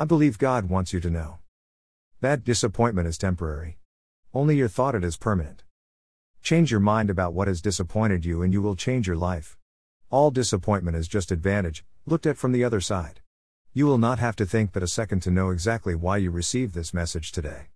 I believe God wants you to know. That disappointment is temporary. Only your thought it is permanent. Change your mind about what has disappointed you and you will change your life. All disappointment is just advantage, looked at from the other side. You will not have to think but a second to know exactly why you received this message today.